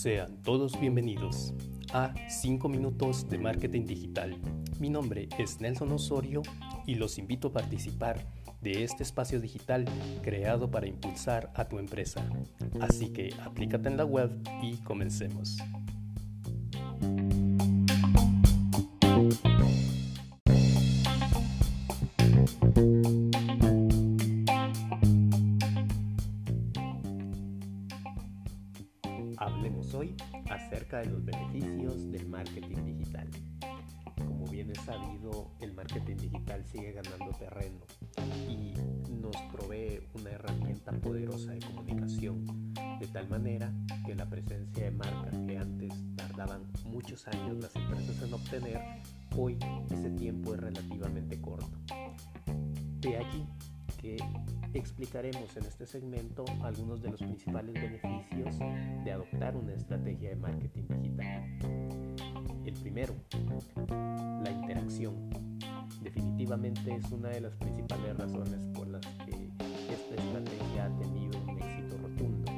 Sean todos bienvenidos a 5 minutos de marketing digital. Mi nombre es Nelson Osorio y los invito a participar de este espacio digital creado para impulsar a tu empresa. Así que aplícate en la web y comencemos. Hablemos hoy acerca de los beneficios del marketing digital. Como bien es sabido, el marketing digital sigue ganando terreno y nos provee una herramienta poderosa de comunicación, de tal manera que la presencia de marcas que antes tardaban muchos años las empresas en obtener, hoy ese tiempo es relativamente corto. De allí que explicaremos en este segmento algunos de los principales beneficios de adoptar una estrategia de marketing digital. El primero, la interacción. Definitivamente es una de las principales razones por las que esta estrategia ha tenido un éxito rotundo.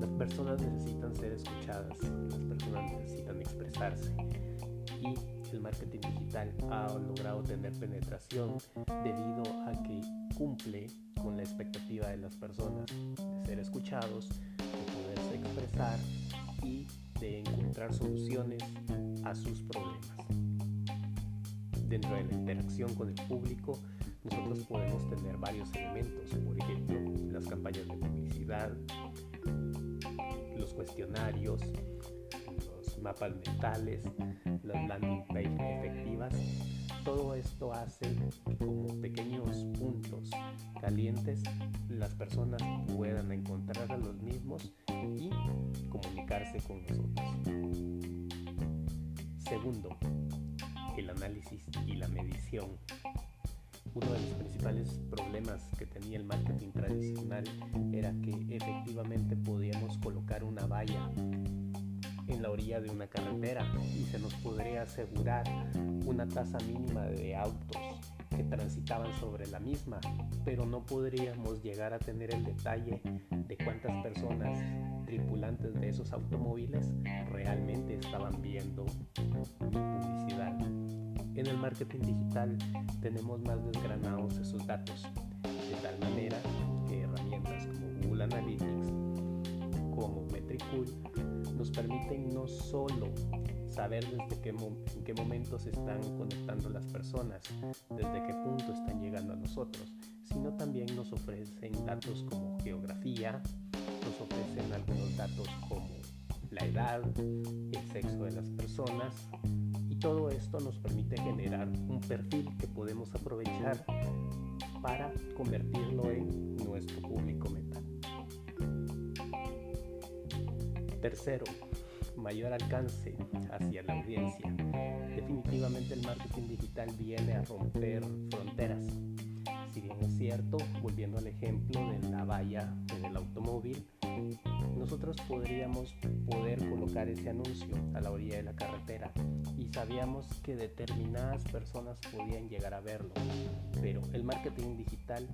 Las personas necesitan ser escuchadas, las personas necesitan expresarse y el marketing digital ha logrado tener penetración debido a que cumple expectativa de las personas de ser escuchados, de poderse expresar y de encontrar soluciones a sus problemas. Dentro de la interacción con el público, nosotros podemos tener varios elementos, por ejemplo, las campañas de publicidad, los cuestionarios, los mapas mentales, las landing page efectivas, todo esto hace como pequeños puedan encontrar a los mismos y comunicarse con nosotros. Segundo, el análisis y la medición. Uno de los principales problemas que tenía el marketing tradicional era que efectivamente podíamos colocar una valla en la orilla de una carretera y se nos podría asegurar una tasa mínima de autos transitaban sobre la misma, pero no podríamos llegar a tener el detalle de cuántas personas tripulantes de esos automóviles realmente estaban viendo publicidad. En el marketing digital tenemos más desgranados esos datos, de tal manera que herramientas como Google Analytics, como Metricool, nos permiten no solo saber desde qué, en qué momento se están conectando las personas, desde qué punto están llegando a nosotros, sino también nos ofrecen datos como geografía, nos ofrecen algunos datos como la edad, el sexo de las personas y todo esto nos permite generar un perfil que podemos aprovechar para convertirlo en nuestro Tercero, mayor alcance hacia la audiencia. Definitivamente el marketing digital viene a romper fronteras. Si bien es cierto, volviendo al ejemplo de la valla en el automóvil, nosotros podríamos poder colocar ese anuncio a la orilla de la carretera y sabíamos que determinadas personas podían llegar a verlo, pero el marketing digital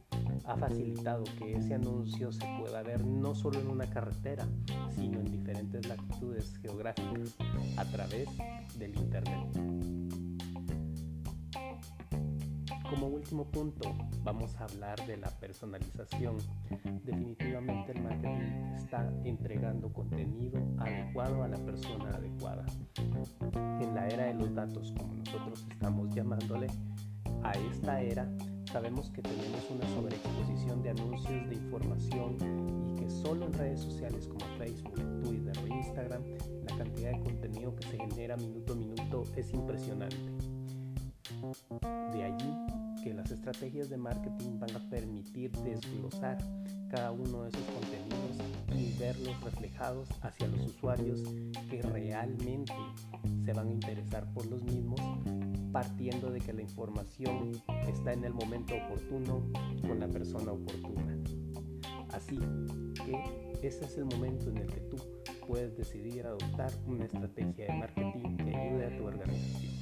ha facilitado que ese anuncio se pueda ver no solo en una carretera, sino en diferentes latitudes geográficas a través del Internet. Como último punto, vamos a hablar de la personalización. Definitivamente el marketing está entregando contenido adecuado a la persona adecuada. En la era de los datos, como nosotros estamos llamándole, a esta era sabemos que tenemos una sobreexposición de anuncios de información y que solo en redes sociales como Facebook, Twitter o Instagram la cantidad de contenido que se genera minuto a minuto es impresionante. De allí que las estrategias de marketing van a permitir desglosar cada uno de esos contenidos y verlos reflejados hacia los usuarios que realmente se van a interesar por los mismos, partiendo de que la información está en el momento oportuno con la persona oportuna. Así que ese es el momento en el que tú puedes decidir adoptar una estrategia de marketing que ayude a tu organización.